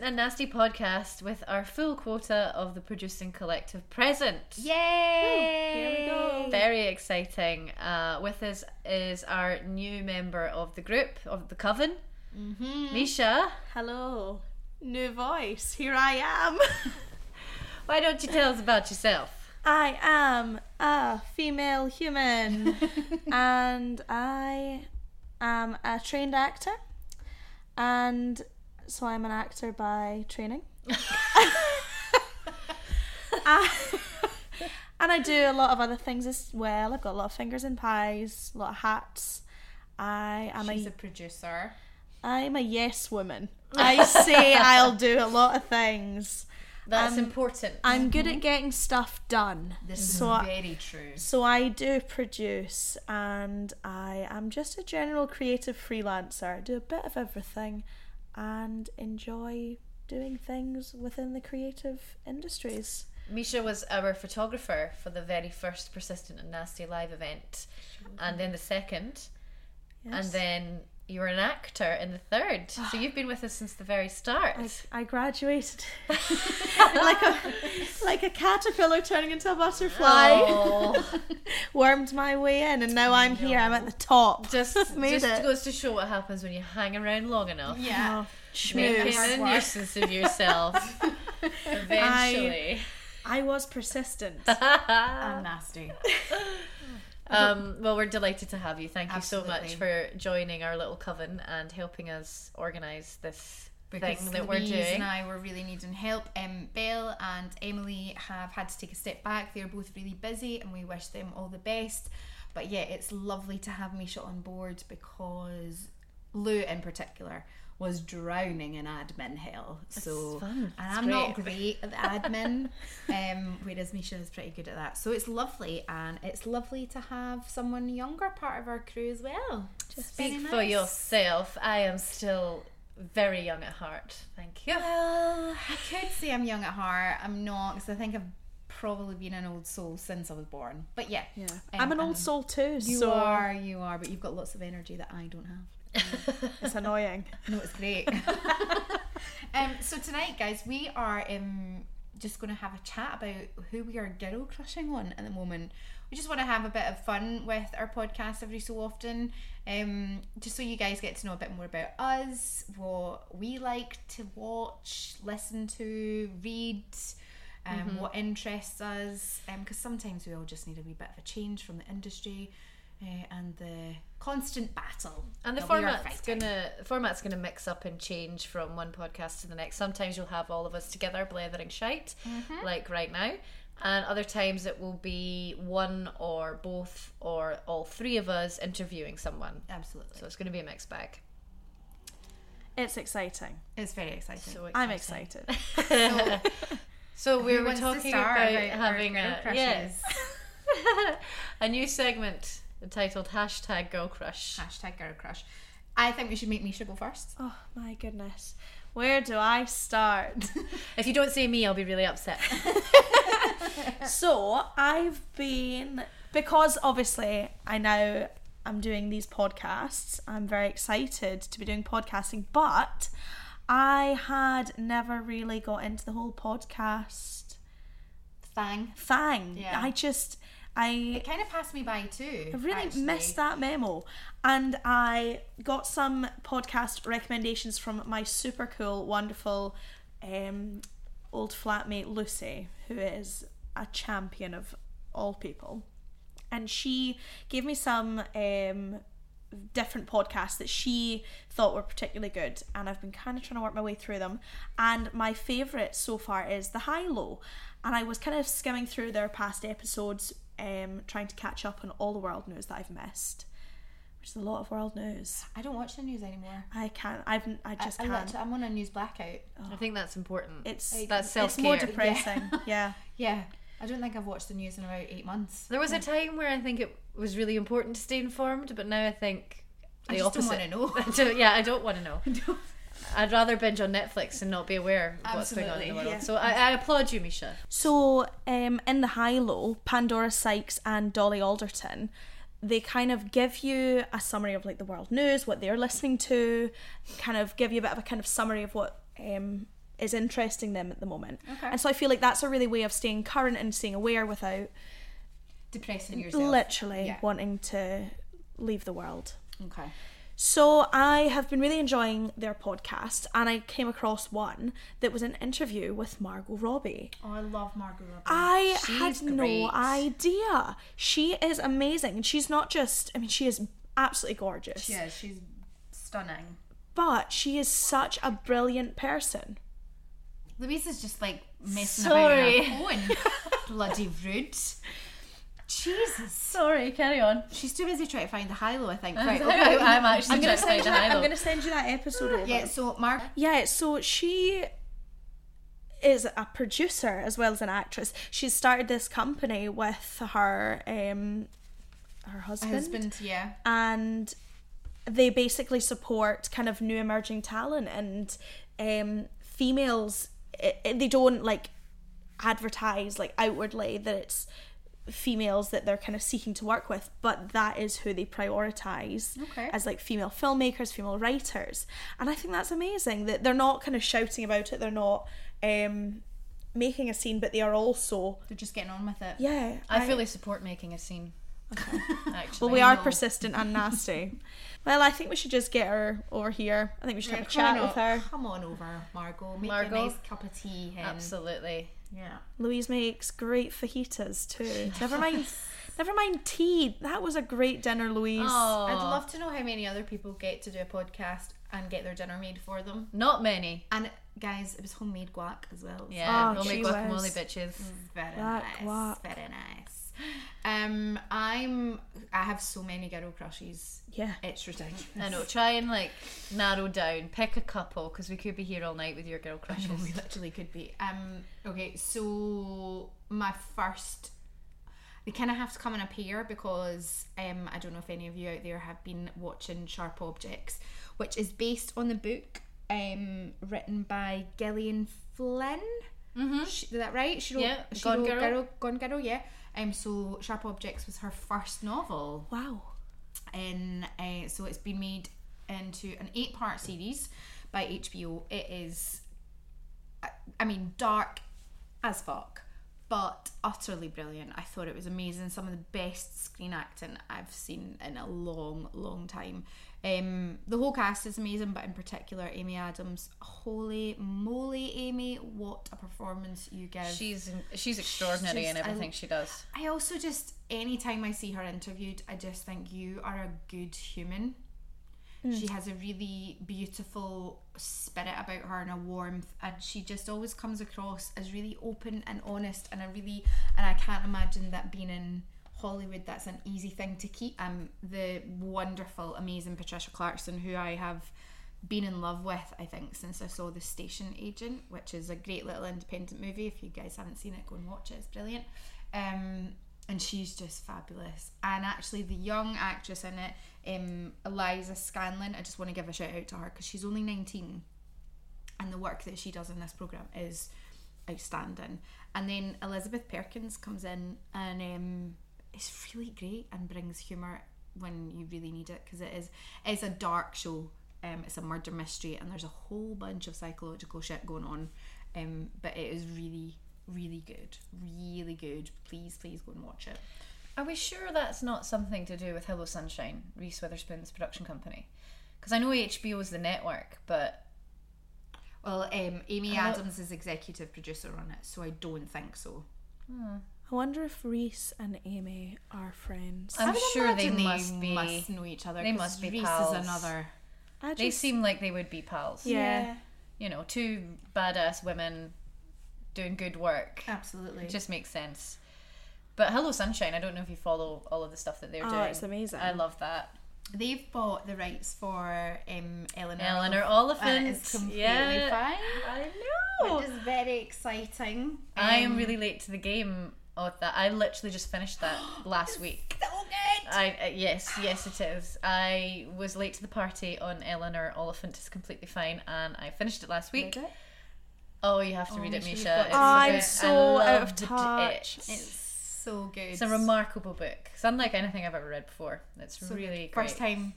welcome to the Persistent and Nasty podcast with our full quota of the producing collective present. Yay! Here we go. Very exciting. Uh, with us is our new member of the group, of the coven, Mm-hmm. Misha. Hello. New voice. Here I am. Why don't you tell us about yourself? I am a female human and I am a trained actor. And so I'm an actor by training. And I do a lot of other things as well. I've got a lot of fingers in pies, a lot of hats. I am She's a a producer. I'm a yes woman. I say I'll do a lot of things. That's Um, important. I'm good at getting stuff done. This so is I, very true. so I do produce and I am just a general creative freelancer. I do a bit of everything and enjoy doing things within the creative industries. Misha was our photographer for the very first Persistent and Nasty live event, and then the second, and then you were an actor in the third. So you've been with us since the very start. I, I graduated like a like a caterpillar turning into a butterfly. Oh, Wormed my way in and now I'm here. I'm at the top. just, Made just it. goes to show what happens when you hang around long enough. Yeah. Making schmooze. a nuisance of yourself. Eventually. I was persistent. I'm nasty. Um, well, we're delighted to have you. Thank you so much for joining our little coven and helping us organise this Because thing that we're doing. and I were really needing help. Um, Belle and Emily have had to take a step back. They're both really busy, and we wish them all the best. But yeah, it's lovely to have Misha on board because Lou, in particular, was drowning in admin hell. So, fun. and It's I'm not great. great at admin, um, whereas Misha is pretty good at that. So it's lovely, and it's lovely to have someone younger part of our crew as well. Just Speak for yourself. I am still very young at heart. Thank you. Well, I could say I'm young at heart. I'm not, because I think I've probably been an old soul since I was born. But yeah, Yeah. Um, I'm an old soul too, you so are, you are, but you've got lots of energy that I don't have. it's annoying. No, it's great. um, so tonight, guys, we are um just going to have a chat about who we are girl crushing on at the moment. We just want to have a bit of fun with our podcast every so often, um, just so you guys get to know a bit more about us, what we like to watch, listen to, read. Um, What interests us, because sometimes we all just need a wee bit of a change from the industry uh, and the constant battle. And the that we are format's gonna the format's gonna mix up and change from one podcast to the next. Sometimes you'll have all of us together blethering shite, Mm-hmm. like right now. And other times it will be one or both or all three of us interviewing someone. Absolutely. So it's gonna be a mixed bag. It's exciting. It's very exciting. So I'm excited. So we Who were talking about, about having a yes, a new segment entitled hashtag Girl Crush. Hashtag girl crush. I think we should make Misha go first. oh my goodness. Where do I start? If you don't say me, I'll be really upset. so I've been because obviously I now I'm doing these podcasts. I'm very excited to be doing podcasting, but I had never really got into the whole podcast Thang. thing. Yeah. I just I It kind of passed me by too. I really actually. missed that memo. And I got some podcast recommendations from my super cool, wonderful um, old flatmate Lucy, who is a champion of all people. And she gave me some um, different podcasts that she thought were particularly good. And I've been kind of trying to work my way through them. And my favourite so far is The High Low. And I was kind of skimming through their past episodes, um, trying to catch up on all the world news that I've missed. Which is a lot of world news. I don't watch the news anymore. I can't. I've. I just I, I can't. lit- I'm on a news blackout. I think that's important. It's That's it's more self-care. depressing. Yeah. Yeah. I don't think I've watched the news in about eight months. There was a time where I think it was really important to stay informed, but now I think I the just don't opposite. wanna know. I don't- yeah, I don't want to know. I'd rather binge on Netflix and not be aware of what's going on in the world. yeah. So I, I applaud you, Misha. So, um, in the high low, Pandora Sykes and Dolly Alderton, they kind of give you a summary of like the world news, what they're listening to, kind of give you a bit of a kind of summary of what um, is interesting them at the moment. Okay. And so I feel like that's a really way of staying current and staying aware without Depressing yourself. literally Yeah. wanting to leave the world. Okay. So I have been really enjoying their podcast, and I came across one that was an interview with Margot Robbie. Oh, I love Margot Robbie. I She's had no idea. She is amazing, and she's not just. I mean, she is absolutely gorgeous, She is. She's stunning. but she is such a brilliant person. Louise is just like messing Sorry. about her phone. Bloody rude. Jesus. Sorry, carry on. She's too busy trying to find the hilo, I think. Right, okay. I'm actually I'm gonna trying to send find you a that. I'm hilo. gonna send you that episode over. Yeah, so Mark Yeah, so she is a producer as well as an actress. She's started this company with her um her husband, husband, yeah. and they basically support kind of new emerging talent and um females i i- they don't like advertise like outwardly that it's females that they're kind of seeking to work with but that is who they prioritize Okay. as like female filmmakers female writers and i think that's amazing that they're not kind of shouting about it they're not um making a scene but they are also They're just getting on with it. yeah I fully support making a scene. Actually, well we are know. persistent and nasty well i think we should just get her over here i think we should Yeah, have a chat on with her Come on over, Margot. Make Margot. a nice cup of tea. hen. absolutely. Yeah. louise makes great fajitas too never mind never mind tea that was a great dinner louise Oh, I'd love to know how many other people get to do a podcast and get their dinner made for them. Not many. And guys, it was homemade guac as well. Yeah, Oh, we'll make gee guacamole whiz. bitches. Mm. Very That nice. guac. Very nice. Um, I'm. I have so many girl crushes. yeah It's ridiculous. I know. Try and like narrow down. Pick a couple because we could be here all night with your girl I know, crushes. we literally could be. Um. Okay. So my first. They kind of have to come in a pair because um, I don't know if any of you out there have been watching Sharp Objects, which is based on the book um, written by Gillian Flynn. Mm-hmm. She, is that right? She wrote, Yeah, she Gone wrote Girl. Gone Girl, yeah. Um, so Sharp Objects was her first novel, wow and uh, so it's been made into an eight-part series by HBO. It is, I- I mean, dark as fuck, but utterly brilliant. I thought it was amazing. Some of the best screen acting I've seen in a long, long time. Um, the whole cast is amazing, but in particular, Amy Adams. Holy moly, Amy! What a performance you give. She's she's extraordinary in just- I- everything she does. I also just anytime I see her interviewed, I just think you are a good human. She has a really beautiful spirit about her and a warmth, and she just always comes across as really open and honest. And I really, and I can't imagine that being in Hollywood, that's an easy thing to keep. Um, the wonderful, amazing Patricia Clarkson, who I have been in love with, I think, since I saw The Station Agent, which is a great little independent movie. If you guys haven't seen it, go and watch it. It's brilliant. Um, and she's just fabulous. And actually, the young actress in it, um, Eliza Scanlen, I just want to give a shout out to her because she's only 19 and the work that she does in this program is outstanding. And then Elizabeth Perkins comes in and um, is really great and brings humour when you really need it because it is it's a dark show. Um, it's a murder mystery and there's a whole bunch of psychological shit going on. Um, but it is really, really good, really good. Please, please go and watch it. Are we sure that's not something to do with Hello Sunshine, Reese Witherspoon's production company? Because I know HBO is the network, but Well, um, Amy Adams is executive producer on it, so I don't think so. I wonder if Reese and Amy are friends. I'm sure they imagine must be. must know each other. they 'cause must be Reese pals. is another. I They seem like they would be pals. yeah. You know, two badass women doing good work. Absolutely. It just makes sense. But Hello Sunshine, I don't know if you follow all of the stuff that they're Oh, doing. Oh, it's amazing. I love that. They've bought the rights for um, Eleanor. Eleanor Oliphant, Oliphant. and it's completely yeah. fine. I Which is very exciting. I am Um, really late to the game of that. I literally just finished that last week. so good. I uh, yes, yes it is. I was late to the party on Eleanor Oliphant is completely fine, and I finished it last week. Oh, you have to Oh, read it, Misha, you've Misha. got It's to I'm good. So out of loved it. touch. It's so good. It's a remarkable book. It's unlike anything I've ever read before. It's So really good. great. first time.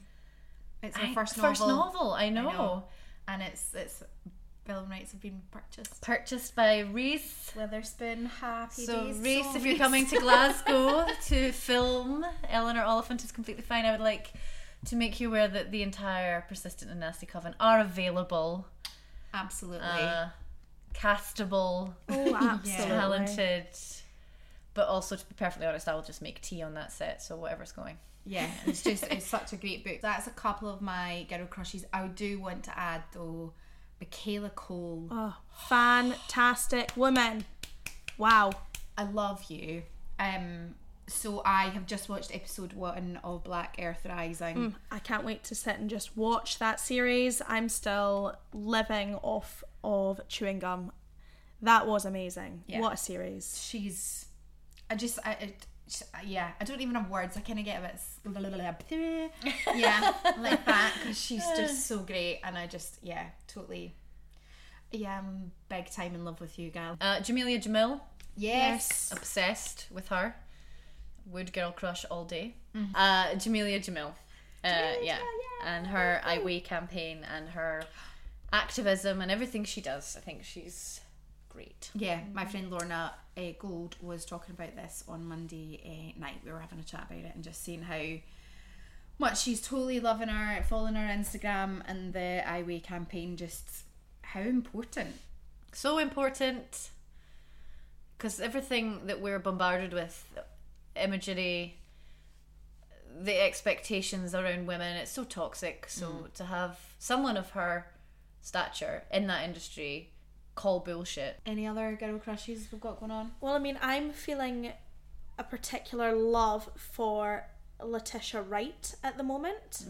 It's her I- first first novel. novel. I know. know. and it's it's film rights have been purchased. Purchased by Reese. Witherspoon, happy So days. Reese, So if you're coming to Glasgow to film Eleanor Oliphant is completely fine. I would like to make you aware that the entire Persistent and Nasty Coven are available. absolutely. Uh, castable, Oh, absolutely. talented. But also, to be perfectly honest, I will just make tea on that set, so whatever's going. Yeah, it's just it's such a great book. That's a couple of my girl crushes. I do want to add though, Michaela Coel. Oh, fantastic woman. Wow. I love you. Um, so I have just watched episode one of Black Earth Rising. I can't wait to sit and just watch that series. I'm still living off of chewing gum. That was amazing. Yeah. What a series. She's, I just, I, yeah, I don't even have words. I kind of get a bit, yeah, like that because she's just so great, and I just, yeah, totally, yeah, I'm big time in love with you, gal. Uh, Jameela Jamil, Yes, obsessed with her. Would girl crush all day. Mm-hmm. Uh, Jameela Jamil. Uh, yeah. And her I campaign and her activism and everything she does. I think she's great. Yeah, my friend Lorna uh, Gold was talking about this on Monday uh, night. We were having a chat about it and just seeing how much she's totally loving her, following her Instagram and the I Weigh campaign. Just how important. So important because everything that we're bombarded with imagery, the expectations around women, it's so toxic. So Mm. to have someone of her stature in that industry call bullshit. Any other girl crushes we've got going on? Well, I mean, I'm feeling a particular love for Letitia Wright at the moment.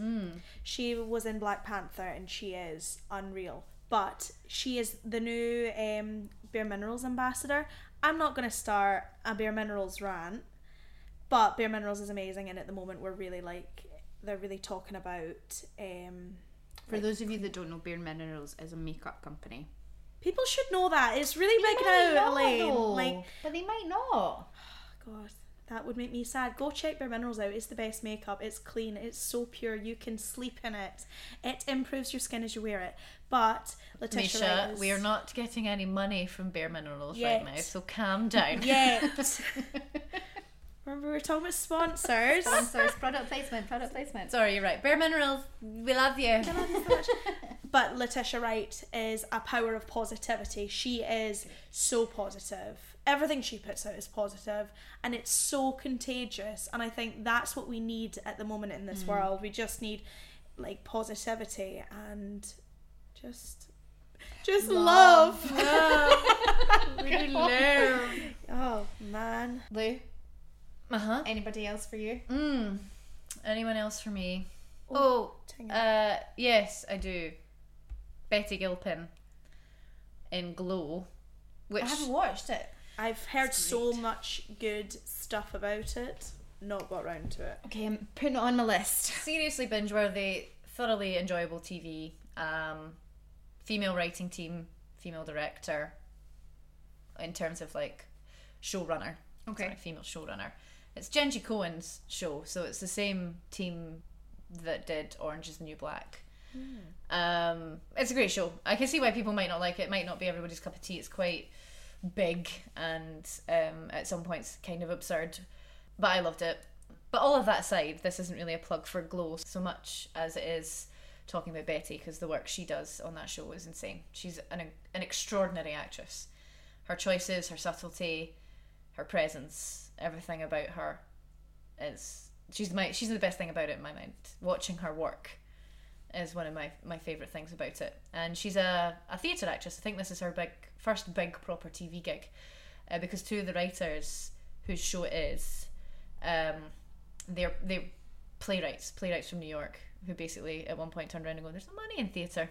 She was in Black Panther and she is unreal. But she is the new um, Bare Minerals ambassador. I'm not going to start a Bare Minerals rant, but Bare Minerals is amazing, and at the moment we're really like they're really talking about. Um, For those of you that don't know, Bare Minerals is a makeup company. People should know that it's really big now, Elaine. Like but they might not. God, that would make me sad. Go check Bare Minerals out. It's the best makeup. It's clean. It's so pure. You can sleep in it. It improves your skin as you wear it. But Letitia Misha, Wright is- we are not getting any money from Bare Minerals Yet. right now, so calm down. yet. Remember we were talking about sponsors. Sponsors, product placement, product placement. Sorry, you're right. Bare Minerals, we love you. but Letitia Wright is a power of positivity. She is so positive. Everything she puts out is positive and it's so contagious. And I think that's what we need at the moment in this mm. world. We just need like positivity and just just love. really love. Oh man. Lou, Uh huh. anybody else for you? Mm. Anyone else for me? Oh, Ting. uh, yes, I do. Betty Gilpin in Glow, which I haven't watched it. I've heard so much good stuff about it. Not got round to it. Okay, I'm putting it on my list. seriously binge worthy, thoroughly enjoyable TV. Um, female writing team, female director. In terms of like showrunner, Okay. Sorry, female showrunner. It's Jenji Kohan's show, so it's the same team that did Orange Is the New Black. Um, it's a great show. I can see why people might not like it. It might not be everybody's cup of tea. It's quite big and um, at some points kind of absurd, but I loved it. But all of that aside, this isn't really a plug for Glow so much as it is talking about Betty because the work she does on that show is insane. She's an an extraordinary actress. Her choices, her subtlety, her presence, everything about her is she's my she's the best thing about it in my mind. Watching her work is one of my my favorite things about it. And she's a a theatre actress. I think this is her big first big proper TV gig, uh, because two of the writers whose show it is, um, they're they're playwrights, playwrights from New York, who basically at one point turned around and go, "There's no money in theater."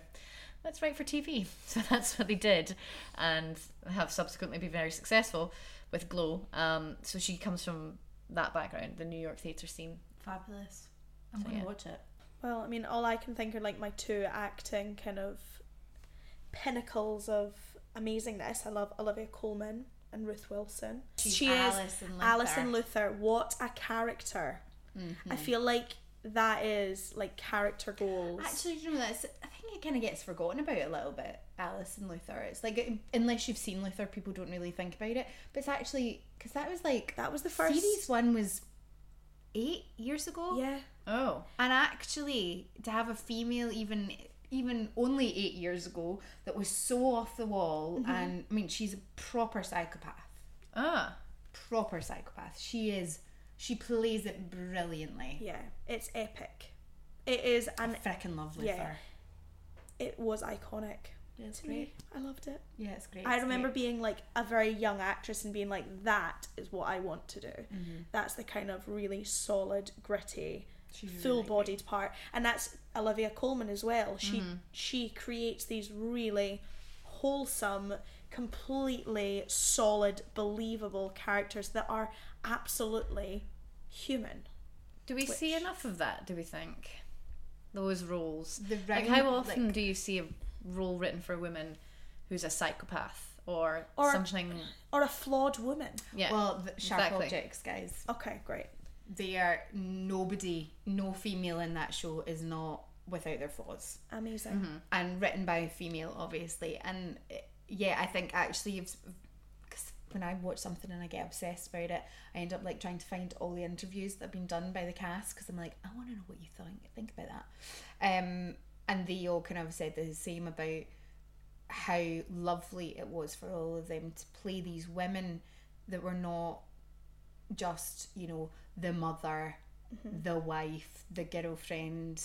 Let's write for TV. So that's what they did, and have subsequently been very successful with Glow. Um, so she comes from that background, the New York theatre scene. Fabulous. I'm So, gonna yeah. watch it. Well, I mean, all I can think are like my two acting kind of pinnacles of amazingness. I love Olivia Colman and Ruth Wilson. She's she is Alison Luther. Luther. What a character! Mm-hmm. I feel like that is like character goals. Actually, you know that's the thing it kind of gets forgotten about a little bit. Alice and Luther. It's like unless you've seen Luther, people don't really think about it. But it's actually because that was like That was the first. series one was eight years ago. Yeah. Oh. And actually, to have a female, even even only eight years ago, that was so off the wall, Mm-hmm. and I mean, she's a proper psychopath. Ah. Proper psychopath. She is. She plays it brilliantly. Yeah. It's epic. It is, and Frickin' love Luther. Yeah. It was iconic Yeah, to me. I loved it. Yeah, it's great. I it's remember great. being like a very young actress and being like, that is what I want to do. Mm-hmm. That's the kind of really solid, gritty, really full bodied part. And that's Olivia Colman as well. She Mm-hmm. she creates these really wholesome, completely solid, believable characters that are absolutely human. Do we see enough of that? Do we think those roles? The Like, how often like- do you see a role written for a woman who's a psychopath or, Or- something? Or a flawed woman. Yeah. Well, the sharp exactly. objects, guys. Okay, great. They are nobody. No female in that show is not without their flaws. Amazing. Mm-hmm. and written by a female, obviously. And uh, yeah, I think actually, because when I watch something and I get obsessed about it, I end up like trying to find all the interviews that have been done by the cast because I'm like, I want to know what you think. Think about that. Um, and they all kind of said the same about how lovely it was for all of them to play these women that were not just you know the mother the wife the girlfriend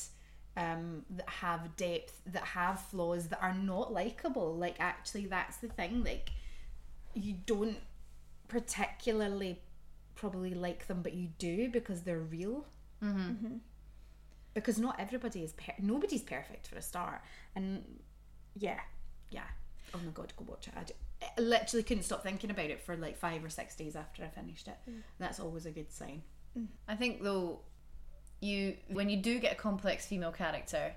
um, that have depth that have flaws that are not likable like actually that's the thing like you don't particularly probably like them but you do because they're real. Mm-hmm. mm-hmm. because not everybody is per- nobody's perfect for a start. And yeah yeah. Oh my god go watch it. I literally couldn't stop thinking about it for like five or six days after I finished it. Mm. That's always a good sign. Mm. I think though, you when you do get a complex female character,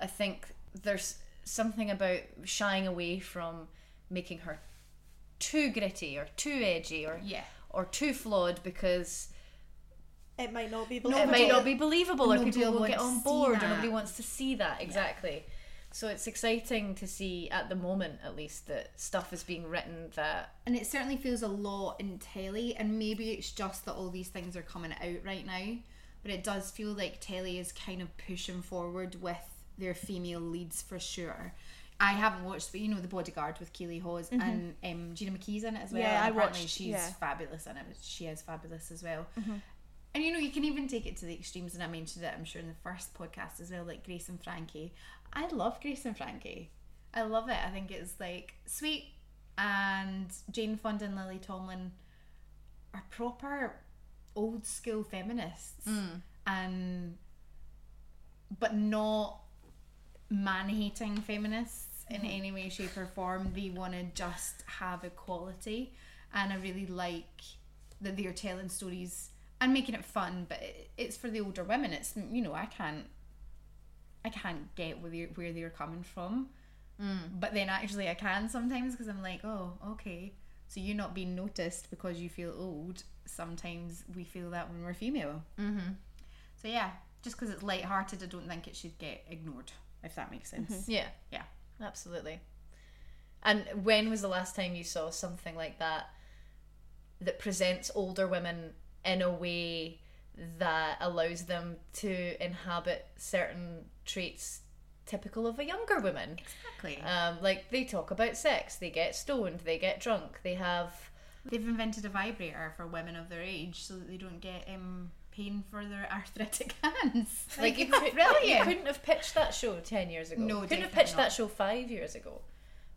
I think there's something about shying away from making her too gritty or too edgy or yeah or too flawed because It might not be believable. it believable. might not be believable or people will will get on board or nobody wants to see that exactly. So it's exciting to see at the moment at least that stuff is being written that and it certainly feels a lot in telly and maybe it's just that all these things are coming out right now but it does feel like telly is kind of pushing forward with their female leads for sure I haven't watched but you know The Bodyguard with Keeley Hawes mm-hmm. and um, Gina McKee's in it as well Yeah, I watched- she's yeah. fabulous in it. She is fabulous as well. Mm-hmm. And you know you can even take it to the extremes and I mentioned it I'm sure in the first podcast as well like Grace and Frankie. I love Grace and Frankie. I love it. I think it's like sweet and Jane Fonda and Lily Tomlin are proper old school feminists mm. and but not man hating feminists in any way shape or form they want to just have equality and I really like that they're telling stories and making it fun but it, it's for the older women it's you know I can't I can't get where they're, where they're coming from but then actually I can sometimes because I'm like, oh, okay. So you're not being noticed because you feel old. Sometimes we feel that when we're female. Mm-hmm. So yeah, just because it's light-hearted, I don't think it should get ignored. If that makes sense. yeah Yeah. Absolutely. And when was the last time you saw something like that that presents older women in a way that allows them to inhabit certain traits typical of a younger woman? Exactly. Um, like they talk about sex, they get stoned, they get drunk, they have They've invented a vibrator for women of their age so that they don't get um, pain for their arthritic hands. like you, could, you brilliant. couldn't have pitched that show ten years ago. No, you couldn't have pitched not. that show five years ago.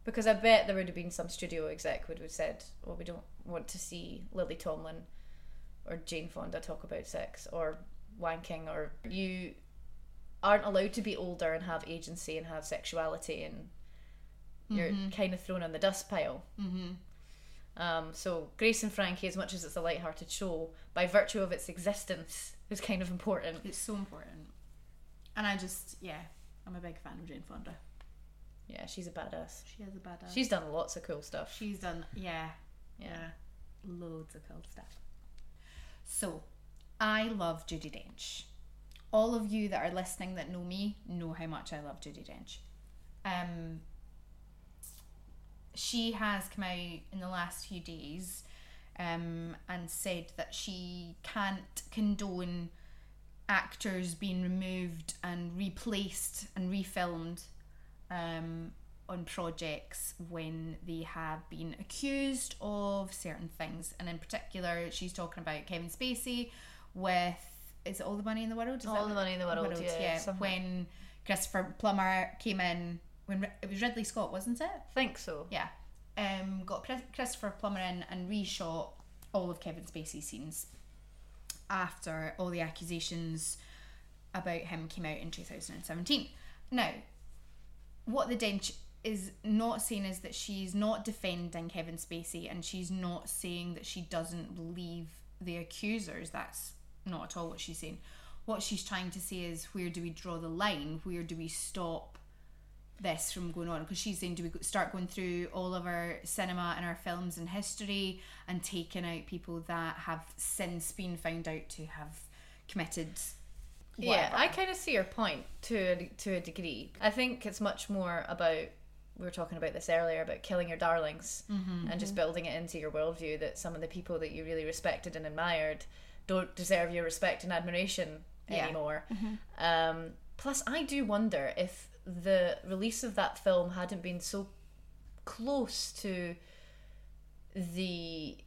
Because I bet there would have been some studio exec who would have said, "Well, we don't want to see Lily Tomlin or Jane Fonda talk about sex or wanking, or you aren't allowed to be older and have agency and have sexuality, and you're kind of thrown on the dust pile." Mm-hmm. Um, so Grace and Frankie, as much as it's a light-hearted show, by virtue of its existence, is kind of important. It's so important. And I just, yeah, I'm a big fan of Jane Fonda. Yeah, she's a badass. She is a badass. She's done lots of cool stuff. She's done, yeah, Yeah. loads of cool stuff. So, I love Judi Dench. all of you that are listening that know me know how much I love Judi Dench. Um, she has come out in the last few days um, and said that she can't condone actors being removed and replaced and refilmed um, on projects when they have been accused of certain things. And in particular, she's talking about Kevin Spacey with is it all the money in the world? Is All the Money in the World, yeah, something like- when Christopher Plummer came in, when it was Ridley Scott, wasn't it? think so. Yeah. Um, got Christopher Plummer in and reshot all of Kevin Spacey's scenes after all the accusations about him came out in 2017. Now, what the Dench is not saying is that she's not defending Kevin Spacey and she's not saying that she doesn't believe the accusers. That's not at all what she's saying. What she's trying to say is where do we draw the line? Where do we stop this from going on? Because she's saying do we start going through all of our cinema and our films and history and taking out people that have since been found out to have committed Yeah. I kind of see your point to a, to a degree. I think it's much more about we were talking about this earlier about killing your darlings mm-hmm, and just mm-hmm. building it into your worldview that some of the people that you really respected and admired don't deserve your respect and admiration Yeah. anymore. Mm-hmm. Um, plus, I do wonder if the release of that film hadn't been so close to the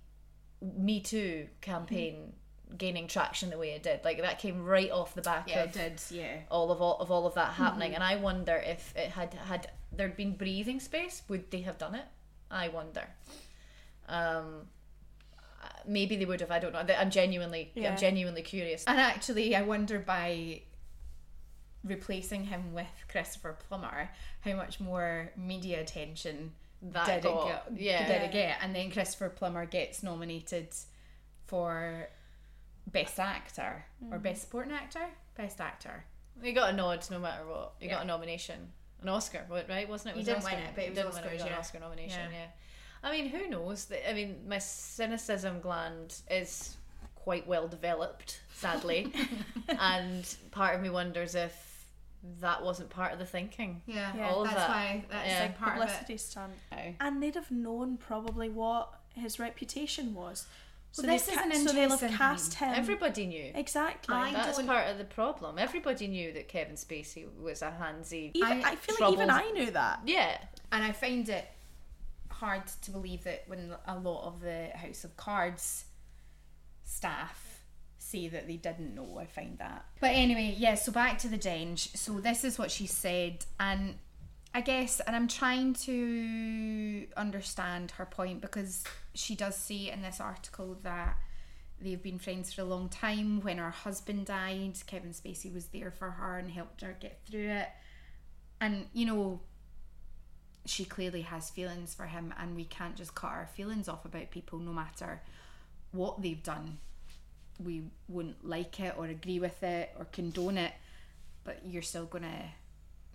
Me Too campaign gaining traction the way it did. Like that came right off the back yeah, of did. Yeah. all of all of all of that happening. And I wonder if it had had there'd been breathing space, would they have done it? I wonder. Um, maybe they would have. I don't know. I'm genuinely, Yeah. I'm genuinely curious. And actually, I wonder by replacing him with Christopher Plummer, how much more media attention That did got- it get? yeah. Did it get? And then Christopher Plummer gets nominated for best actor or mm. best supporting actor, best actor. You got a nod no matter what. You Yeah. got a nomination, an Oscar, right? Wasn't it? He was didn't Oscar. win it, but it was Didn't win Oscars, got an. Oscar nomination. Yeah. Yeah. I mean, who knows? I mean, my cynicism gland is quite well developed, sadly, and part of me wonders if that wasn't part of the thinking. Yeah, Yeah, all of that's that. why that's Yeah. like part of it. Publicity stunt. now. And they'd have known probably what his reputation was. So, Well, this is ca- an so they'll have cast him. Everybody knew. exactly. I That's don't- part of the problem. Everybody knew that Kevin Spacey was a handsy. even, I- I, feel like even I knew that. Yeah, And I find it hard to believe that when a lot of the House of Cards staff say that they didn't know, I find that. But anyway, yeah, so back to the Dench. So this is what she said, and I guess, and I'm trying to understand her point because she does say in this article that they've been friends for a long time. When her husband died, Kevin Spacey was there for her and helped her get through it. And, you know, she clearly has feelings for him and we can't just cut our feelings off about people no matter what they've done we wouldn't like it or agree with it or condone it but you're still gonna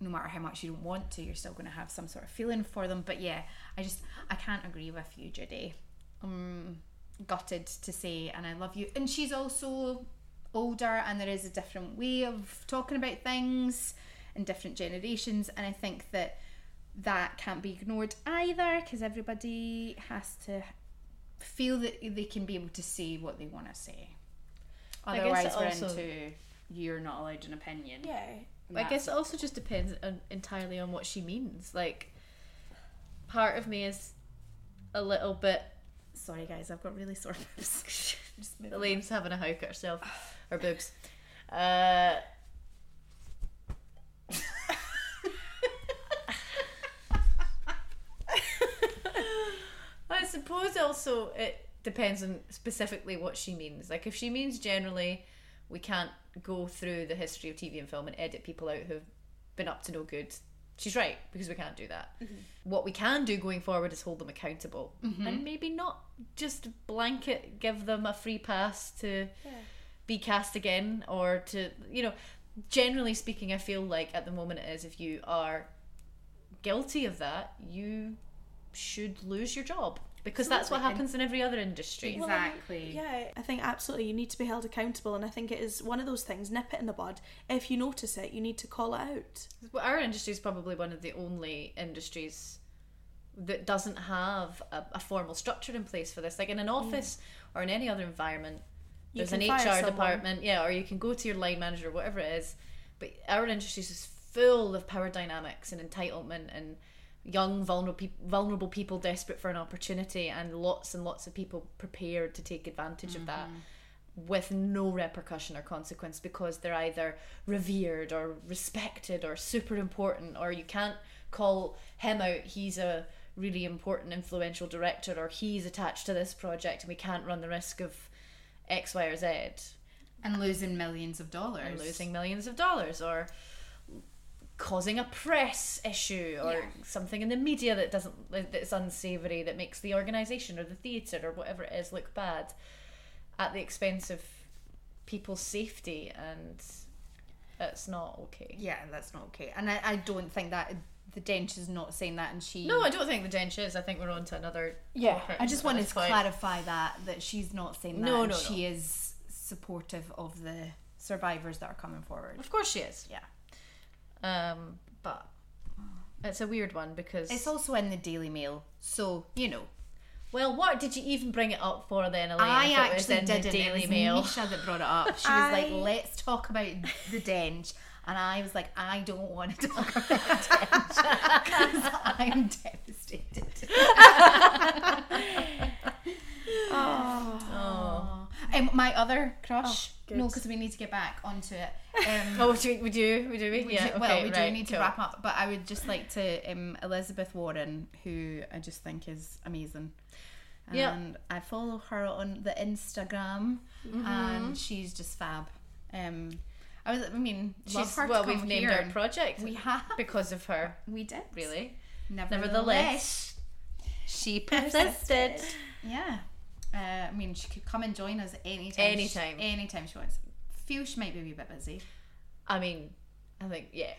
no matter how much you don't want to you're still gonna have some sort of feeling for them. But yeah i just i can't agree with you judy. I'm gutted to say and i love you. And she's also older and there is a different way of talking about things in different generations and i think that that can't be ignored either because everybody has to feel that they can be able to say what they want to say otherwise we're also- into you're not allowed an opinion Yeah. I guess it also just depends on, entirely on what she means. Like, part of me is a little bit. sorry guys i've got really sore boobs Elaine's having a hike at herself, her boobs. Uh, I suppose also it depends on specifically what she means. Like if she means generally, we can't go through the history of TV and film and edit people out who've been up to no good. She's right because we can't do that. Mm-hmm. What we can do going forward is hold them accountable mm-hmm. and maybe not just blanket give them a free pass to be cast again or to you know. Generally speaking, I feel like at the moment it is if you are guilty of that, you should lose your job because that's what happens in every other industry. Well, I mean, Exactly. yeah, I think absolutely you need to be held accountable, and I think it is one of those things. Nip it in the bud. If you notice it, you need to call it out. Well, our industry is probably one of the only industries that doesn't have a, a formal structure in place for this. Like in an mm. office or in any other environment, You there's an HR someone. department, yeah, or you can go to your line manager, whatever it is. But our industry is just full of power dynamics and entitlement and young vulnerable vulnerable people desperate for an opportunity and lots and lots of people prepared to take advantage of that mm-hmm. with no repercussion or consequence because they're either revered or respected or super important or you can't call him out he's a really important influential director or he's attached to this project and we can't run the risk of x y or z And losing millions of dollars. and losing millions of dollars or causing a press issue or Yeah. something in the media that doesn't that's unsavory that makes the organization or the theater or whatever it is look bad at the expense of people's safety and it's not okay Yeah, that's not okay. And I, I don't think that the Dench is not saying that, and she. no i don't think the dench is i think we're on to another Yeah, I just wanted to point. clarify that that she's not saying that. No, no, she is supportive of the survivors that are coming forward. of course she is Yeah, um but it's a weird one because it's also in the Daily Mail, so you know. well what did you even bring it up for then Elaine, I if it was actually in didn't. the daily it mail Misha that brought it up. She was like, "Let's talk about the Dench," and I was like, "I don't want to talk about the Dench because I'm devastated." oh Um, my other crush. Oh, no, because we need to get back onto it. Um, Oh, we do, we do, we do. We, we yeah, okay, well, we right, do need to wrap up, but I would just like to um, Elizabeth Warren, who I just think is amazing. And I follow her on the Instagram, Mm-hmm. and she's just fab. Um, I was, I mean, She's her well, we've named our project We have, because of her. we did. Really, Nevertheless, nevertheless, she persisted. persisted. Yeah. Uh, I mean, she could come and join us anytime. Anytime. She, anytime she wants. Feel she might be a wee bit busy. I mean, I think yeah,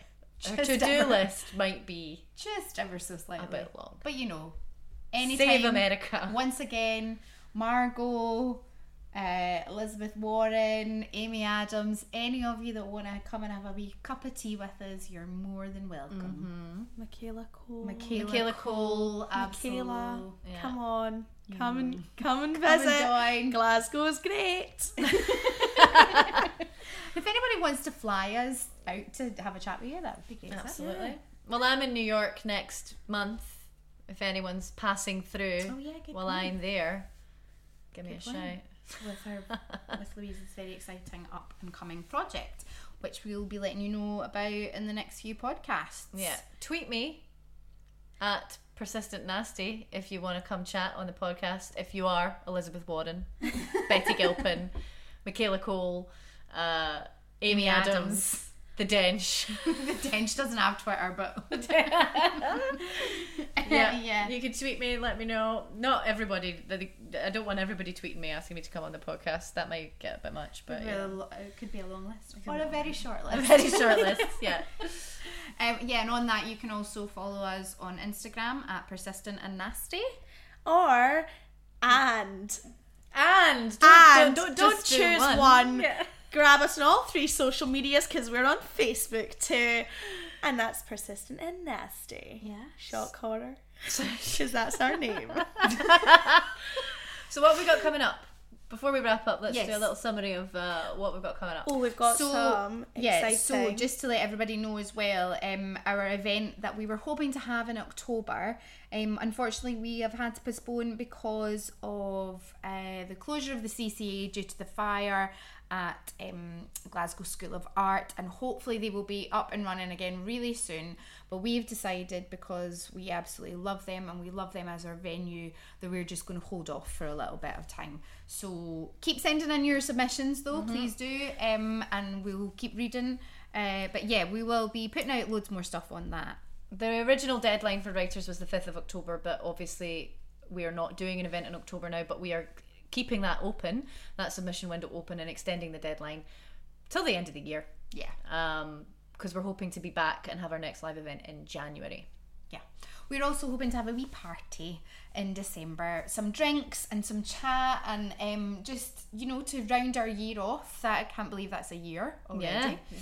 our Just to-do ever- list might be Just ever so slightly. a bit long. But you know, anytime. Save America. Once again, Margot, uh, Elizabeth Warren, Amy Adams, any of you that want to come and have a wee cup of tea with us, you're more than welcome. Michaela Coel. Michaela, Michaela Coel, Michaela. Yeah. come on, come and mm. come and Come and visit. join. Glasgow's great. If anybody wants to fly us out to have a chat with you, that would be great. Absolutely. Well, I'm in New York next month. If anyone's passing through Oh yeah, good while point. I'm there, give me a point. shout. with her with Louise's very exciting up and coming project, which we'll be letting you know about in the next few podcasts. Yeah, tweet me at persistent nasty if you want to come chat on the podcast. If you are Elizabeth Warren, Betty Gilpin, Michaela Coel, uh, Amy, Amy Adams, Adams. the Dench. the Dench doesn't have Twitter, but yeah, yeah. You can tweet me and let me know. Not everybody. I don't want everybody tweeting me asking me to come on the podcast. That might get a bit much, but yeah. Well, it could be a long list be or a a very short list. a very short list. Yeah. Um, yeah, and on that you can also follow us on Instagram at persistent and nasty. Or and And don't and don't, don't, don't choose one. one. Yeah. Grab us on all three social medias because we're on Facebook too, and that's persistent and nasty. Yeah. Shock horror, because that's our name. So what have we got coming up? Before we wrap up, let's do a little summary of uh, what we've got coming up. Oh, we've got So, some Yeah, exciting. so just to let everybody know as well, um, our event that we were hoping to have in October, um, unfortunately we have had to postpone because of uh, the closure of the CCA due to the fire at um, Glasgow School of Art, and hopefully they will be up and running again really soon. But we've decided because we absolutely love them and we love them as our venue that we're just going to hold off for a little bit of time. So keep sending in your submissions though, please do, um, and we'll keep reading. Uh, but yeah, we will be putting out loads more stuff on that. The original deadline for writers was the 5th of October, but obviously we are not doing an event in October now, but we are keeping that open, that submission window open, and extending the deadline till the end of the year. Yeah. Um, because we're hoping to be back and have our next live event in January. yeah. We're also hoping to have a wee party in December, some drinks and some chat, and um, just you know to round our year off. That I can't believe that's a year already. Yeah.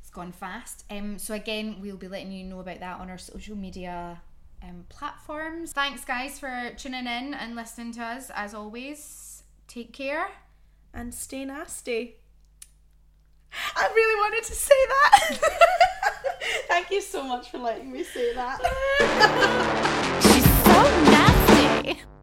It's gone fast. Um, so again, we'll be letting you know about that on our social media um, platforms. Thanks, guys, for tuning in and listening to us. As always, take care. And stay nasty. I really wanted to say that. Thank you so much for letting me say that. She's so nasty.